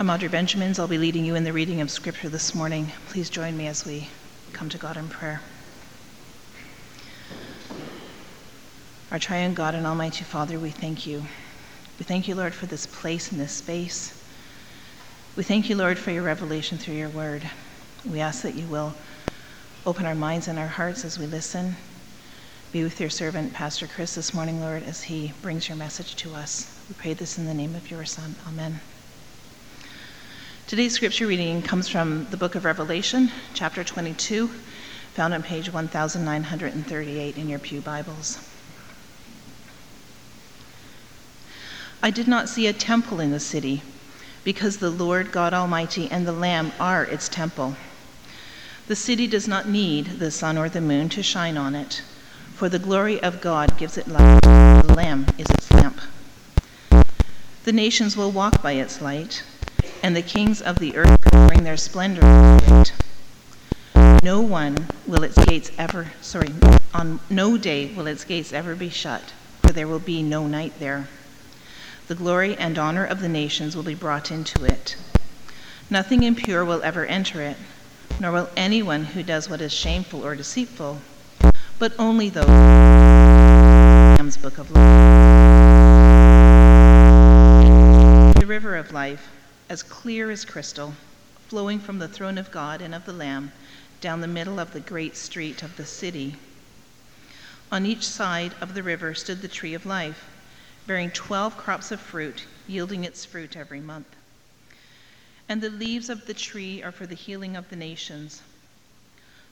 I'm Audrey Benjamins. I'll be leading you in the reading of Scripture this morning. Please join me as we come to God in prayer. Our triune God and Almighty Father, we thank you. We thank you, Lord, for this place and this space. We thank you, Lord, for your revelation through your word. We ask that you will open our minds and our hearts as we listen. Be with your servant, Pastor Chris, this morning, Lord, as he brings your message to us. We pray this in the name of your Son. Amen. Today's scripture reading comes from the book of Revelation, chapter 22, found on page 1938 in your Pew Bibles. I did not see a temple in the city, because the Lord God Almighty and the Lamb are its temple. The city does not need the sun or the moon to shine on it, for the glory of God gives it light. The Lamb is its lamp. The nations will walk by its light and the kings of the earth bring their splendor. No one will its gates ever, sorry, on no day will its gates ever be shut, for there will be no night there. The glory and honor of the nations will be brought into it. Nothing impure will ever enter it, nor will anyone who does what is shameful or deceitful, but only those. Lamb's Book of Life. The river of life as clear as crystal, flowing from the throne of God and of the Lamb down the middle of the great street of the city. On each side of the river stood the tree of life, bearing twelve crops of fruit, yielding its fruit every month. And the leaves of the tree are for the healing of the nations.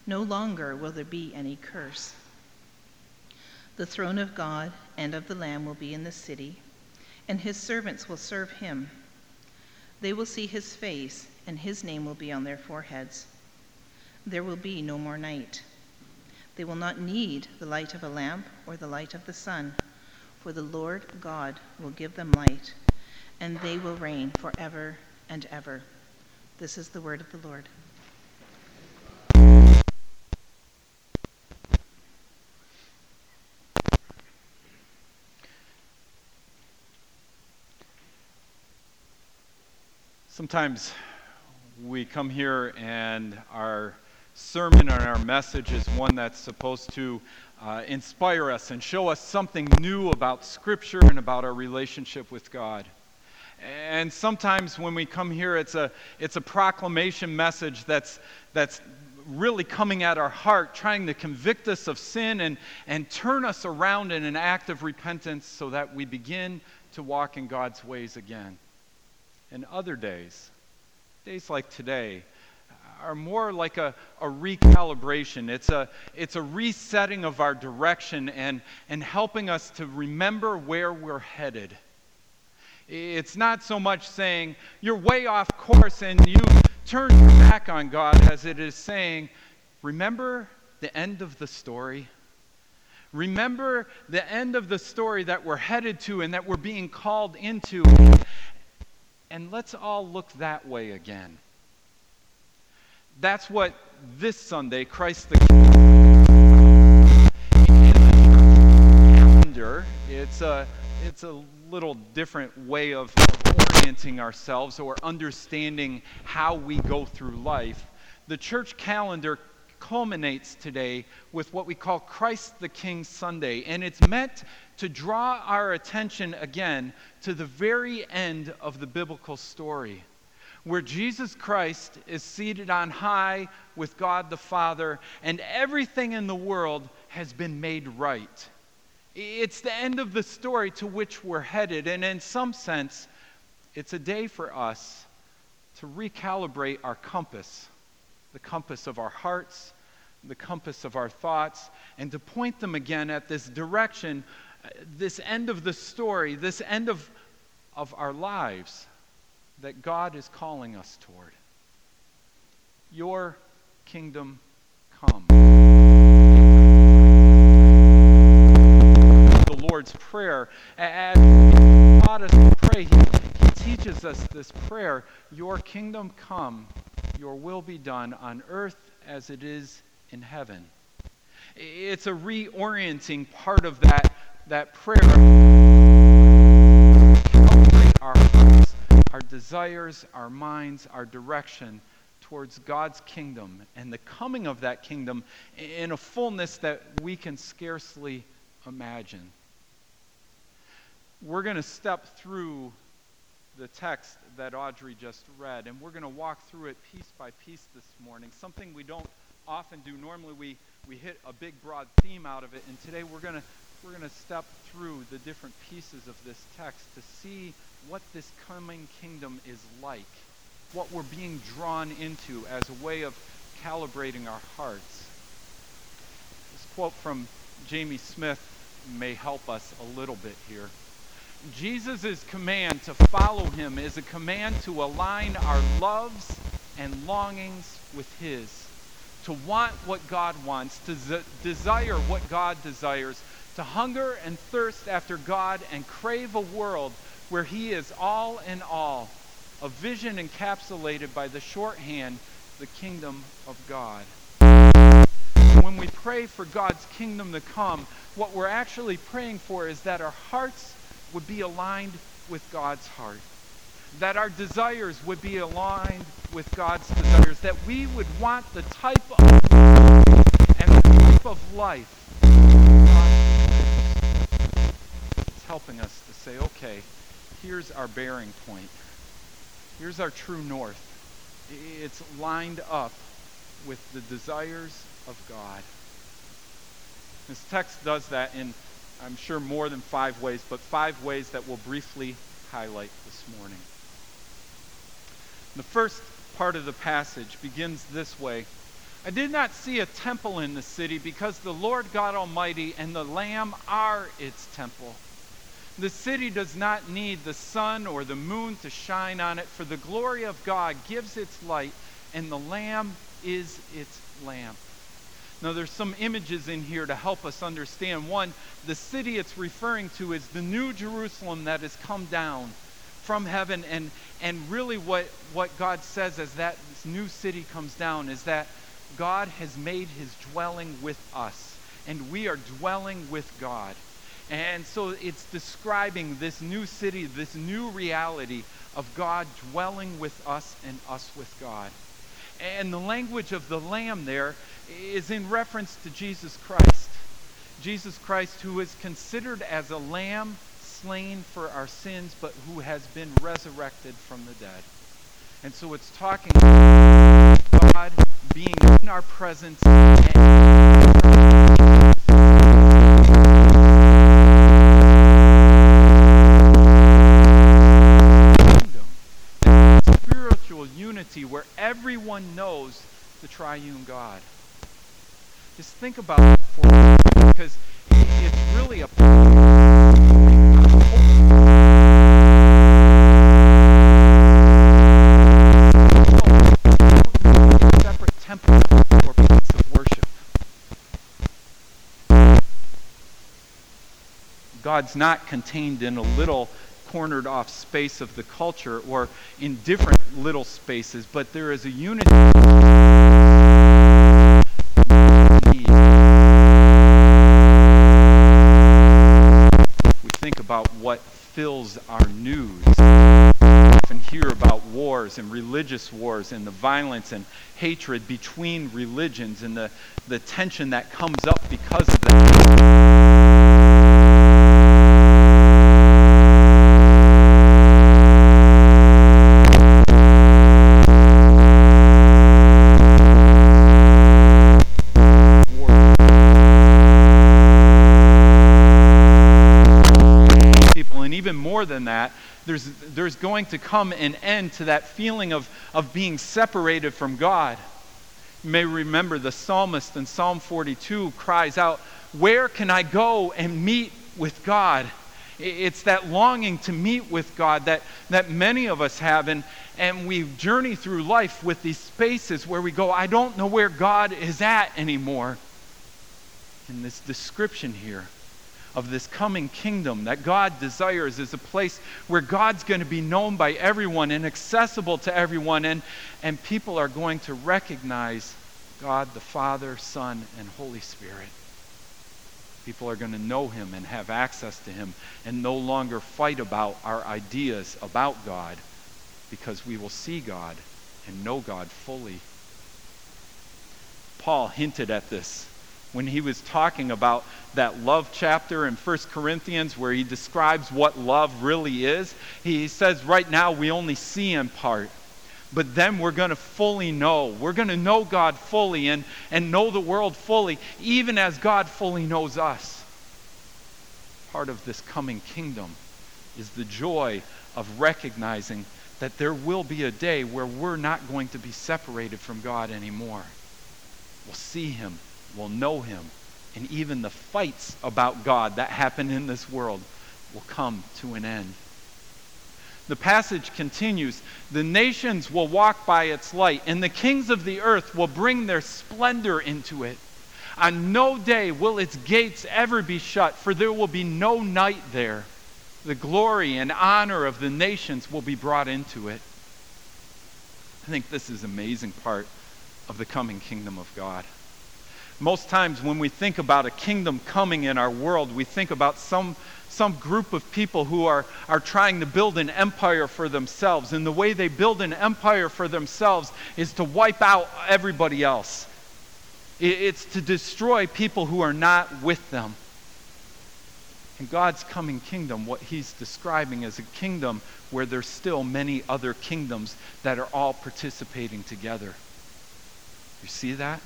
No longer will there be any curse. The throne of God and of the Lamb will be in the city, and his servants will serve him. They will see his face, and his name will be on their foreheads. There will be no more night. They will not need the light of a lamp or the light of the sun, for the Lord God will give them light, and they will reign forever and ever. This is the word of the Lord. Sometimes we come here and our sermon and our message is one that's supposed to uh, inspire us and show us something new about Scripture and about our relationship with God. And sometimes when we come here, it's a, it's a proclamation message that's, that's really coming at our heart, trying to convict us of sin and, and turn us around in an act of repentance so that we begin to walk in God's ways again. And other days, days like today, are more like a, a recalibration. It's a, it's a resetting of our direction and, and helping us to remember where we're headed. It's not so much saying you're way off course and you turn your back on God as it is saying, remember the end of the story. Remember the end of the story that we're headed to and that we're being called into. And let's all look that way again. That's what this Sunday, Christ the King calendar, it's a, it's a little different way of orienting ourselves or understanding how we go through life. The church calendar culminates today with what we call Christ the King Sunday, and it's meant to draw our attention again to the very end of the biblical story, where Jesus Christ is seated on high with God the Father, and everything in the world has been made right. It's the end of the story to which we're headed, and in some sense, it's a day for us to recalibrate our compass, the compass of our hearts, the compass of our thoughts, and to point them again at this direction this end of the story, this end of, of our lives that God is calling us toward. Your kingdom come. The Lord's Prayer, as he taught us to pray, he, he teaches us this prayer Your kingdom come, your will be done on earth as it is in heaven. It's a reorienting part of that that prayer our hearts, our desires, our minds, our direction towards God's kingdom and the coming of that kingdom in a fullness that we can scarcely imagine. We're going to step through the text that Audrey just read, and we're going to walk through it piece by piece this morning, something we don't often do. Normally, we, we hit a big, broad theme out of it, and today we're going to we're going to step through the different pieces of this text to see what this coming kingdom is like, what we're being drawn into as a way of calibrating our hearts. This quote from Jamie Smith may help us a little bit here. Jesus' command to follow him is a command to align our loves and longings with his, to want what God wants, to z- desire what God desires, to hunger and thirst after God and crave a world where he is all in all, a vision encapsulated by the shorthand, the kingdom of God. When we pray for God's kingdom to come, what we're actually praying for is that our hearts would be aligned with God's heart. That our desires would be aligned with God's desires. That we would want the type of and the type of life helping us to say, okay, here's our bearing point. Here's our true north. It's lined up with the desires of God. This text does that in I'm sure more than five ways, but five ways that we'll briefly highlight this morning. The first part of the passage begins this way I did not see a temple in the city because the Lord God Almighty and the Lamb are its temple. The city does not need the sun or the moon to shine on it, for the glory of God gives its light, and the Lamb is its lamp. Now, there's some images in here to help us understand. One, the city it's referring to is the new Jerusalem that has come down from heaven. And, and really, what, what God says as that new city comes down is that God has made his dwelling with us, and we are dwelling with God. And so it's describing this new city, this new reality of God dwelling with us and us with God. And the language of the lamb there is in reference to Jesus Christ. Jesus Christ, who is considered as a lamb slain for our sins, but who has been resurrected from the dead. And so it's talking about God being in our presence spiritual triune God. Just think about that for a minute because it's really a separate temple or place of worship. God's not contained in a little cornered off space of the culture or in different little spaces, but there is a unity We think about what fills our news. We often hear about wars and religious wars and the violence and hatred between religions and the, the tension that comes up because of that. Going to come an end to that feeling of, of being separated from God. You may remember the psalmist in Psalm 42 cries out, Where can I go and meet with God? It's that longing to meet with God that, that many of us have. And, and we journey through life with these spaces where we go, I don't know where God is at anymore. In this description here, of this coming kingdom that God desires is a place where God's going to be known by everyone and accessible to everyone, and, and people are going to recognize God the Father, Son, and Holy Spirit. People are going to know Him and have access to Him and no longer fight about our ideas about God, because we will see God and know God fully. Paul hinted at this when he was talking about that love chapter in 1 Corinthians where he describes what love really is. He says, right now we only see in part, but then we're going to fully know. We're going to know God fully and, and know the world fully, even as God fully knows us. Part of this coming kingdom is the joy of recognizing that there will be a day where we're not going to be separated from God anymore. We'll see Him, we'll know Him, and even the fights about God that happen in this world will come to an end. The passage continues The nations will walk by its light, and the kings of the earth will bring their splendor into it. On no day will its gates ever be shut, for there will be no night there. The glory and honor of the nations will be brought into it. I think this is an amazing part of the coming kingdom of God. Most times when we think about a kingdom coming in our world, we think about some, some group of people who are, are trying to build an empire for themselves. And the way they build an empire for themselves is to wipe out everybody else, it's to destroy people who are not with them. In God's coming kingdom, what he's describing is a kingdom where there's still many other kingdoms that are all participating together. You see that?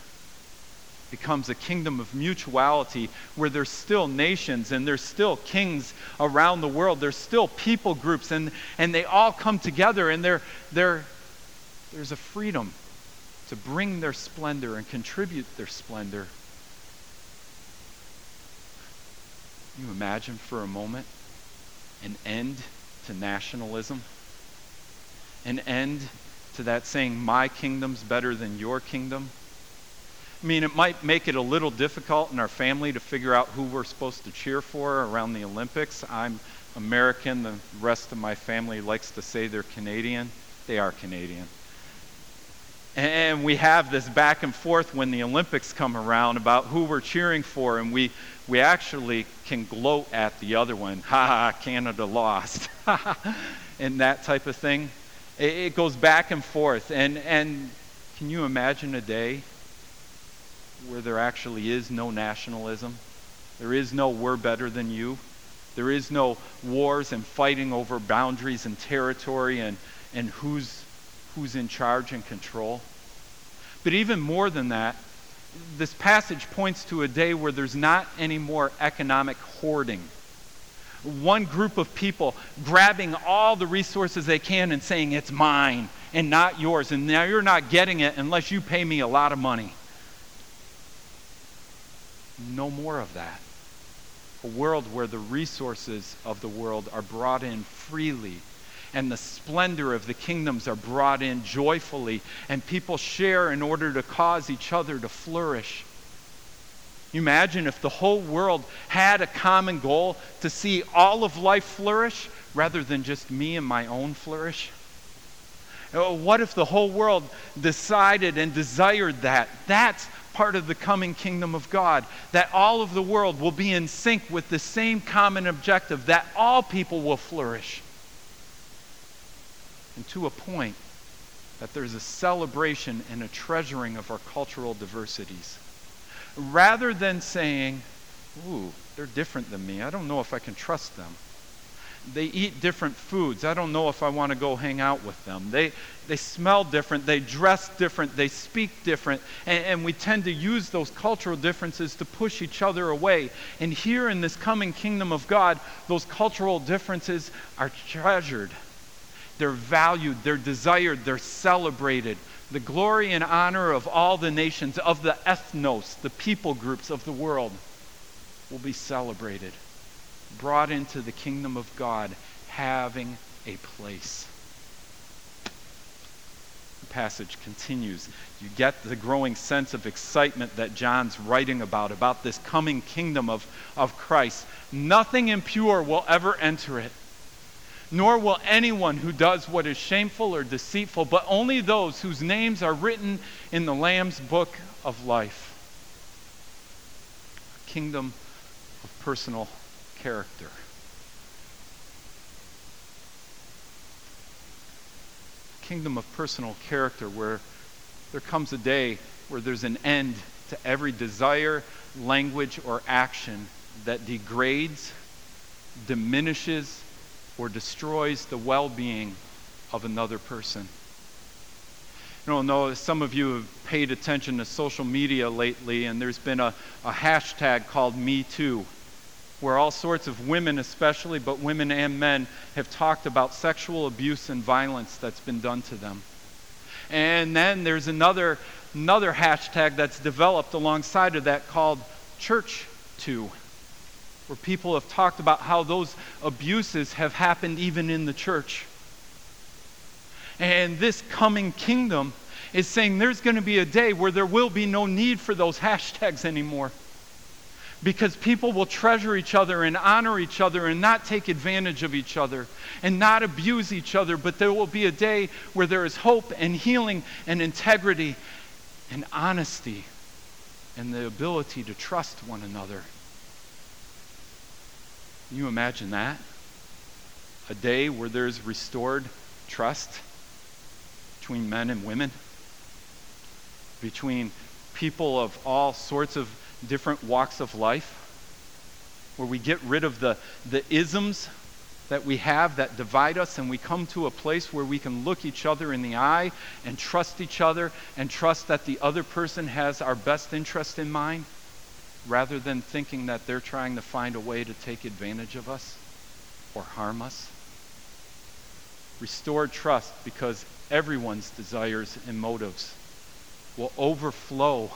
Becomes a kingdom of mutuality where there's still nations and there's still kings around the world. There's still people groups and, and they all come together and they're, they're, there's a freedom to bring their splendor and contribute their splendor. Can you imagine for a moment an end to nationalism? An end to that saying, my kingdom's better than your kingdom? I mean, it might make it a little difficult in our family to figure out who we're supposed to cheer for around the Olympics. I'm American. The rest of my family likes to say they're Canadian. They are Canadian. And we have this back and forth when the Olympics come around about who we're cheering for, and we, we actually can gloat at the other one. Ha ha, Canada lost. And that type of thing. It, it goes back and forth. And, and can you imagine a day where there actually is no nationalism. There is no we're better than you. There is no wars and fighting over boundaries and territory and, and who's, who's in charge and control. But even more than that, this passage points to a day where there's not any more economic hoarding. One group of people grabbing all the resources they can and saying, it's mine and not yours. And now you're not getting it unless you pay me a lot of money no more of that. A world where the resources of the world are brought in freely and the splendor of the kingdoms are brought in joyfully and people share in order to cause each other to flourish. You imagine if the whole world had a common goal to see all of life flourish rather than just me and my own flourish? Uh, what if the whole world decided and desired that? That's part of the coming kingdom of God. That all of the world will be in sync with the same common objective, that all people will flourish. And to a point, that there's a celebration and a treasuring of our cultural diversities. Rather than saying, ooh, they're different than me, I don't know if I can trust them they eat different foods. I don't know if I want to go hang out with them. They, they smell different, they dress different, they speak different, and, and we tend to use those cultural differences to push each other away. And here in this coming kingdom of God, those cultural differences are treasured, they're valued, they're desired, they're celebrated. The glory and honor of all the nations, of the ethnos, the people groups of the world, will be celebrated brought into the kingdom of God having a place. The passage continues. You get the growing sense of excitement that John's writing about, about this coming kingdom of, of Christ. Nothing impure will ever enter it, nor will anyone who does what is shameful or deceitful, but only those whose names are written in the Lamb's book of life. A kingdom of personal character. kingdom of personal character where there comes a day where there's an end to every desire, language, or action that degrades, diminishes, or destroys the well being of another person. You know, know some of you have paid attention to social media lately, and there's been a, a hashtag called Me Too, where all sorts of women, especially, but women and men, have talked about sexual abuse and violence that's been done to them. And then there's another, another hashtag that's developed alongside of that called Church Too where people have talked about how those abuses have happened even in the church. And this coming kingdom is saying there's going to be a day where there will be no need for those hashtags anymore. Because people will treasure each other and honor each other and not take advantage of each other and not abuse each other. But there will be a day where there is hope and healing and integrity and honesty and the ability to trust one another. Can you imagine that? A day where there's restored trust between men and women, between people of all sorts of different walks of life, where we get rid of the, the isms that we have that divide us and we come to a place where we can look each other in the eye and trust each other and trust that the other person has our best interest in mind rather than thinking that they're trying to find a way to take advantage of us or harm us. Restore trust because everyone's desires and motives will overflow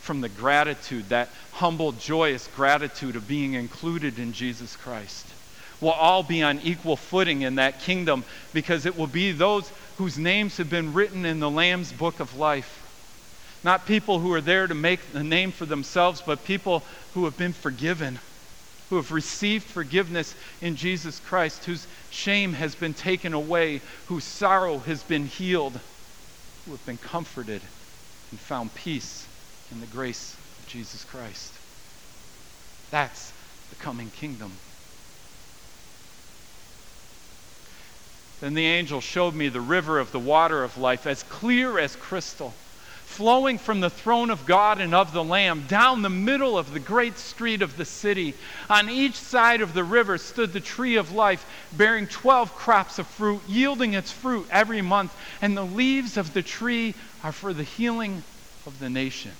from the gratitude, that humble, joyous gratitude of being included in Jesus Christ. We'll all be on equal footing in that kingdom because it will be those whose names have been written in the Lamb's book of life not people who are there to make a name for themselves, but people who have been forgiven, who have received forgiveness in Jesus Christ, whose shame has been taken away, whose sorrow has been healed, who have been comforted and found peace in the grace of Jesus Christ. That's the coming kingdom. Then the angel showed me the river of the water of life, as clear as crystal flowing from the throne of God and of the Lamb down the middle of the great street of the city. On each side of the river stood the tree of life, bearing 12 crops of fruit, yielding its fruit every month. And the leaves of the tree are for the healing of the nation.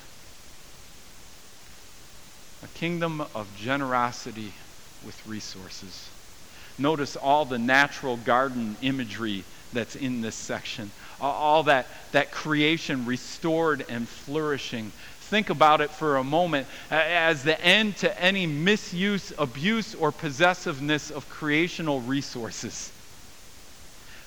A kingdom of generosity with resources. Notice all the natural garden imagery that's in this section all that, that creation restored and flourishing. Think about it for a moment as the end to any misuse, abuse, or possessiveness of creational resources.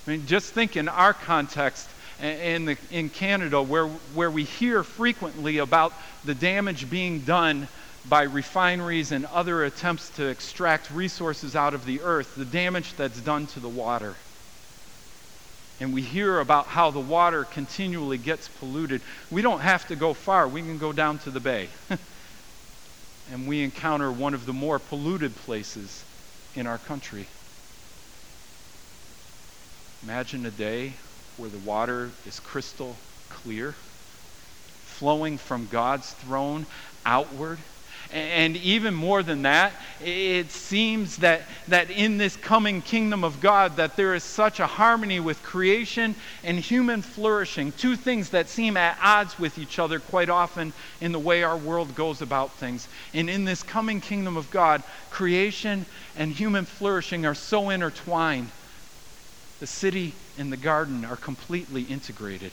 I mean, just think in our context in, the, in Canada, where, where we hear frequently about the damage being done by refineries and other attempts to extract resources out of the earth, the damage that's done to the water and we hear about how the water continually gets polluted, we don't have to go far. We can go down to the bay. and we encounter one of the more polluted places in our country. Imagine a day where the water is crystal clear, flowing from God's throne outward and even more than that, it seems that, that in this coming kingdom of God that there is such a harmony with creation and human flourishing, two things that seem at odds with each other quite often in the way our world goes about things. And in this coming kingdom of God, creation and human flourishing are so intertwined. The city and the garden are completely integrated.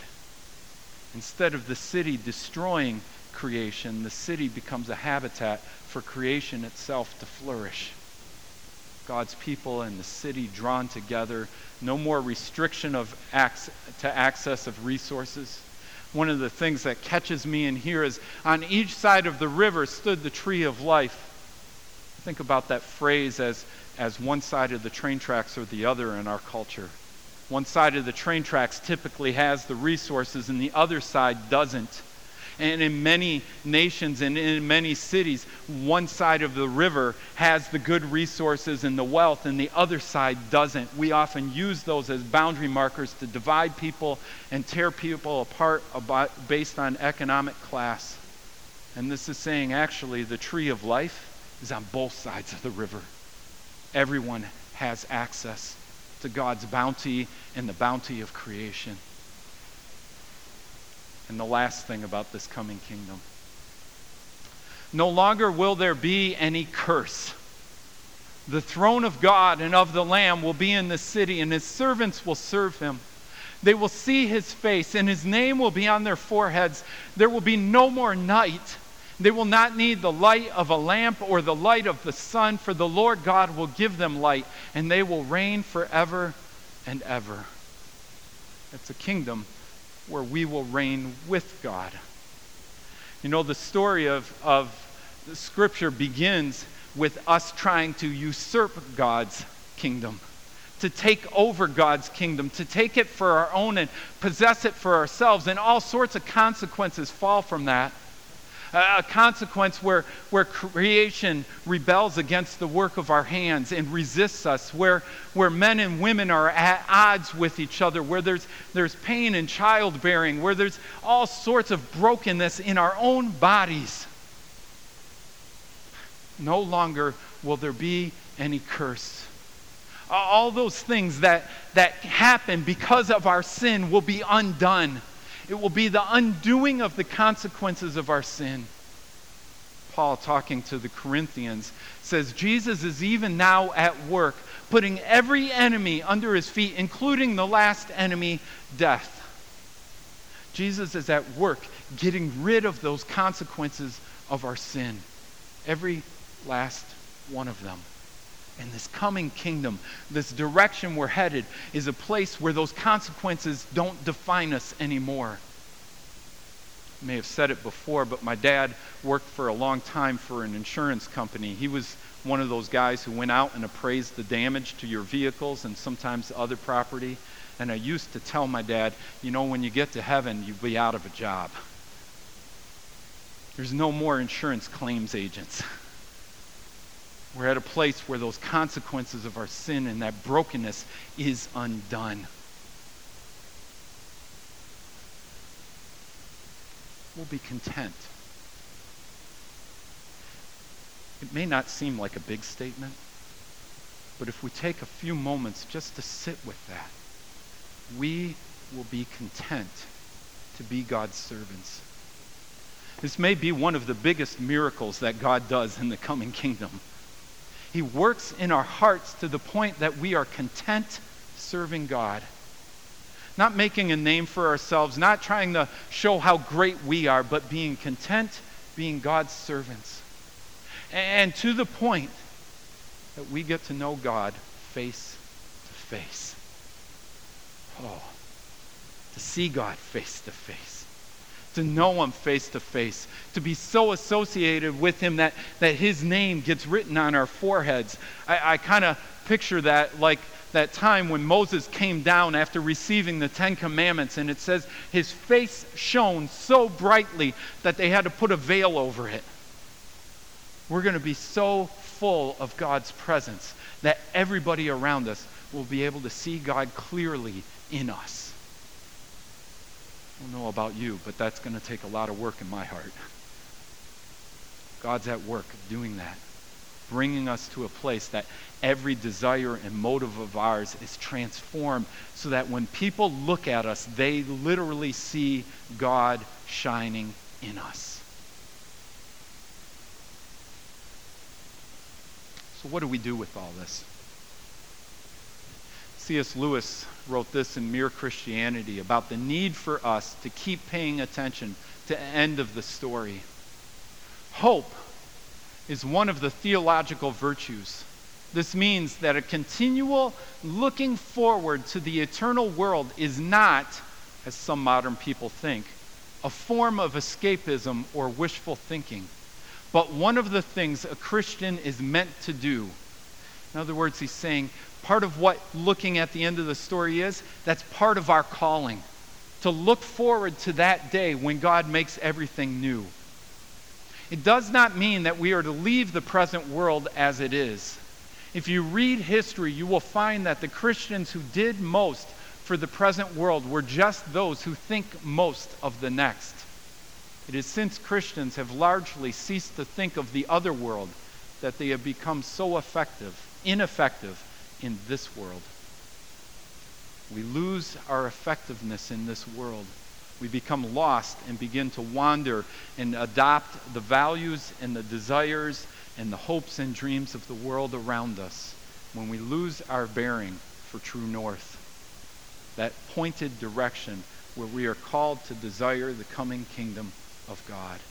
Instead of the city destroying creation, the city becomes a habitat for creation itself to flourish. God's people and the city drawn together, no more restriction of ac- to access of resources. One of the things that catches me in here is on each side of the river stood the tree of life. Think about that phrase as, as one side of the train tracks or the other in our culture. One side of the train tracks typically has the resources and the other side doesn't. And in many nations and in many cities, one side of the river has the good resources and the wealth, and the other side doesn't. We often use those as boundary markers to divide people and tear people apart based on economic class. And this is saying actually the tree of life is on both sides of the river. Everyone has access to God's bounty and the bounty of creation. And the last thing about this coming kingdom no longer will there be any curse. The throne of God and of the Lamb will be in the city, and his servants will serve him. They will see his face, and his name will be on their foreheads. There will be no more night. They will not need the light of a lamp or the light of the sun, for the Lord God will give them light, and they will reign forever and ever. It's a kingdom where we will reign with God. You know, the story of, of scripture begins with us trying to usurp God's kingdom to take over God's kingdom, to take it for our own and possess it for ourselves. And all sorts of consequences fall from that a consequence where, where creation rebels against the work of our hands and resists us, where, where men and women are at odds with each other, where there's, there's pain in childbearing, where there's all sorts of brokenness in our own bodies. No longer will there be any curse. All those things that, that happen because of our sin will be undone it will be the undoing of the consequences of our sin. Paul, talking to the Corinthians, says Jesus is even now at work, putting every enemy under his feet, including the last enemy, death. Jesus is at work getting rid of those consequences of our sin, every last one of them. And this coming kingdom, this direction we're headed, is a place where those consequences don't define us anymore. I may have said it before, but my dad worked for a long time for an insurance company. He was one of those guys who went out and appraised the damage to your vehicles and sometimes other property. And I used to tell my dad, you know, when you get to heaven, you'll be out of a job. There's no more insurance claims agents. We're at a place where those consequences of our sin and that brokenness is undone. We'll be content. It may not seem like a big statement, but if we take a few moments just to sit with that, we will be content to be God's servants. This may be one of the biggest miracles that God does in the coming kingdom. He works in our hearts to the point that we are content serving God. Not making a name for ourselves, not trying to show how great we are, but being content, being God's servants. And to the point that we get to know God face to face. Oh, to see God face to face to know him face to face, to be so associated with him that, that his name gets written on our foreheads. I, I kind of picture that like that time when Moses came down after receiving the Ten Commandments, and it says his face shone so brightly that they had to put a veil over it. We're going to be so full of God's presence that everybody around us will be able to see God clearly in us. Don't know about you, but that's going to take a lot of work in my heart. God's at work doing that bringing us to a place that every desire and motive of ours is transformed so that when people look at us, they literally see God shining in us. So, what do we do with all this? C.S. Lewis wrote this in Mere Christianity about the need for us to keep paying attention to the end of the story. Hope is one of the theological virtues. This means that a continual looking forward to the eternal world is not, as some modern people think, a form of escapism or wishful thinking, but one of the things a Christian is meant to do. In other words, he's saying part of what looking at the end of the story is, that's part of our calling. to look forward to that day when God makes everything new. It does not mean that we are to leave the present world as it is. If you read history, you will find that the Christians who did most for the present world were just those who think most of the next. It is since Christians have largely ceased to think of the other world that they have become so effective, ineffective in this world. We lose our effectiveness in this world. We become lost and begin to wander and adopt the values and the desires and the hopes and dreams of the world around us when we lose our bearing for true north. That pointed direction where we are called to desire the coming kingdom of God.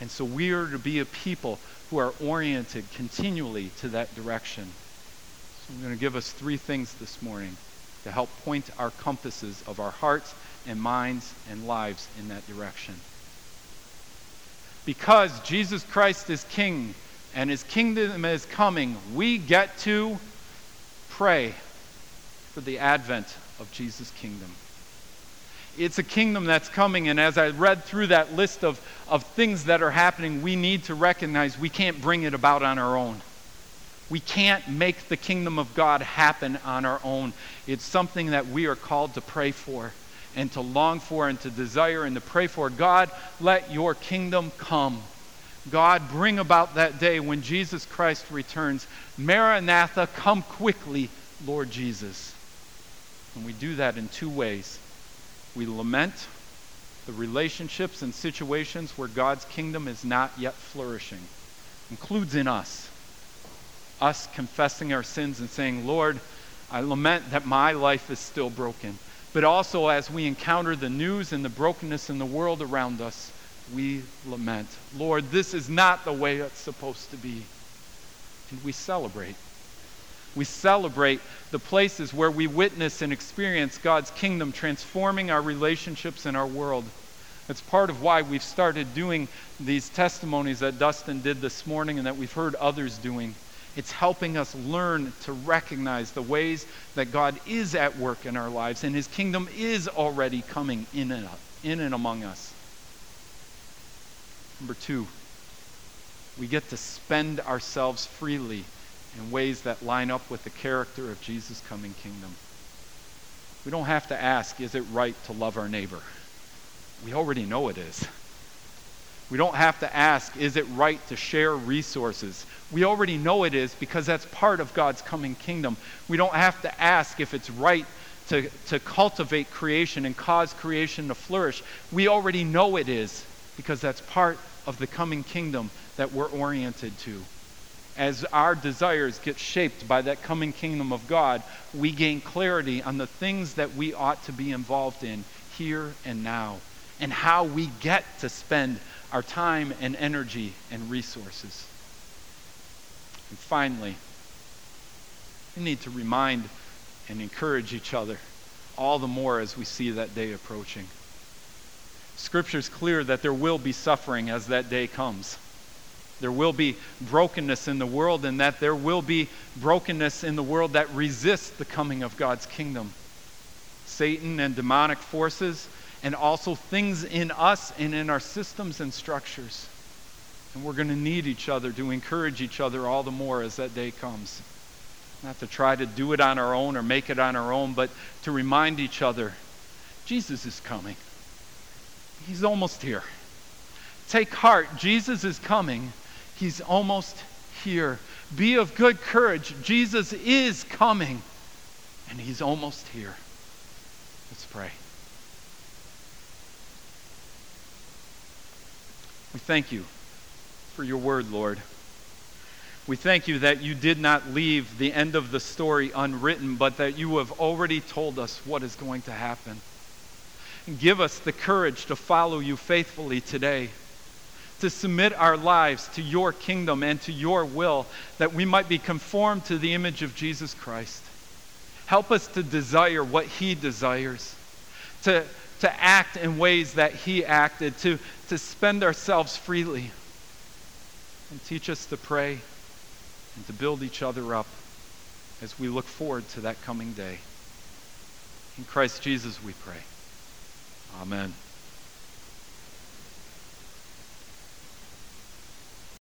And so we are to be a people who are oriented continually to that direction. I'm going to give us three things this morning to help point our compasses of our hearts and minds and lives in that direction. Because Jesus Christ is King and his kingdom is coming, we get to pray for the advent of Jesus' kingdom. It's a kingdom that's coming, and as I read through that list of, of things that are happening, we need to recognize we can't bring it about on our own. We can't make the kingdom of God happen on our own. It's something that we are called to pray for and to long for and to desire and to pray for. God, let your kingdom come. God, bring about that day when Jesus Christ returns. Maranatha, come quickly, Lord Jesus. And we do that in two ways. We lament the relationships and situations where God's kingdom is not yet flourishing, includes in us. Us confessing our sins and saying, Lord, I lament that my life is still broken. But also, as we encounter the news and the brokenness in the world around us, we lament, Lord, this is not the way it's supposed to be. And we celebrate. We celebrate the places where we witness and experience God's kingdom transforming our relationships in our world. It's part of why we've started doing these testimonies that Dustin did this morning and that we've heard others doing. It's helping us learn to recognize the ways that God is at work in our lives and his kingdom is already coming in and, in and among us. Number two, we get to spend ourselves freely in ways that line up with the character of Jesus' coming kingdom. We don't have to ask, is it right to love our neighbor? We already know it is. We don't have to ask, is it right to share resources? We already know it is because that's part of God's coming kingdom. We don't have to ask if it's right to, to cultivate creation and cause creation to flourish. We already know it is because that's part of the coming kingdom that we're oriented to. As our desires get shaped by that coming kingdom of God, we gain clarity on the things that we ought to be involved in here and now and how we get to spend our time and energy and resources. And finally, we need to remind and encourage each other all the more as we see that day approaching. Scripture is clear that there will be suffering as that day comes. There will be brokenness in the world, and that there will be brokenness in the world that resists the coming of God's kingdom. Satan and demonic forces and also things in us and in our systems and structures. And we're going to need each other to encourage each other all the more as that day comes. Not to try to do it on our own or make it on our own, but to remind each other Jesus is coming. He's almost here. Take heart, Jesus is coming. He's almost here. Be of good courage. Jesus is coming, and he's almost here. Let's pray. We thank you for your word, Lord. We thank you that you did not leave the end of the story unwritten, but that you have already told us what is going to happen. And give us the courage to follow you faithfully today, to submit our lives to your kingdom and to your will, that we might be conformed to the image of Jesus Christ. Help us to desire what he desires, to, to act in ways that he acted, to, to spend ourselves freely. And teach us to pray and to build each other up as we look forward to that coming day. In Christ Jesus we pray. Amen.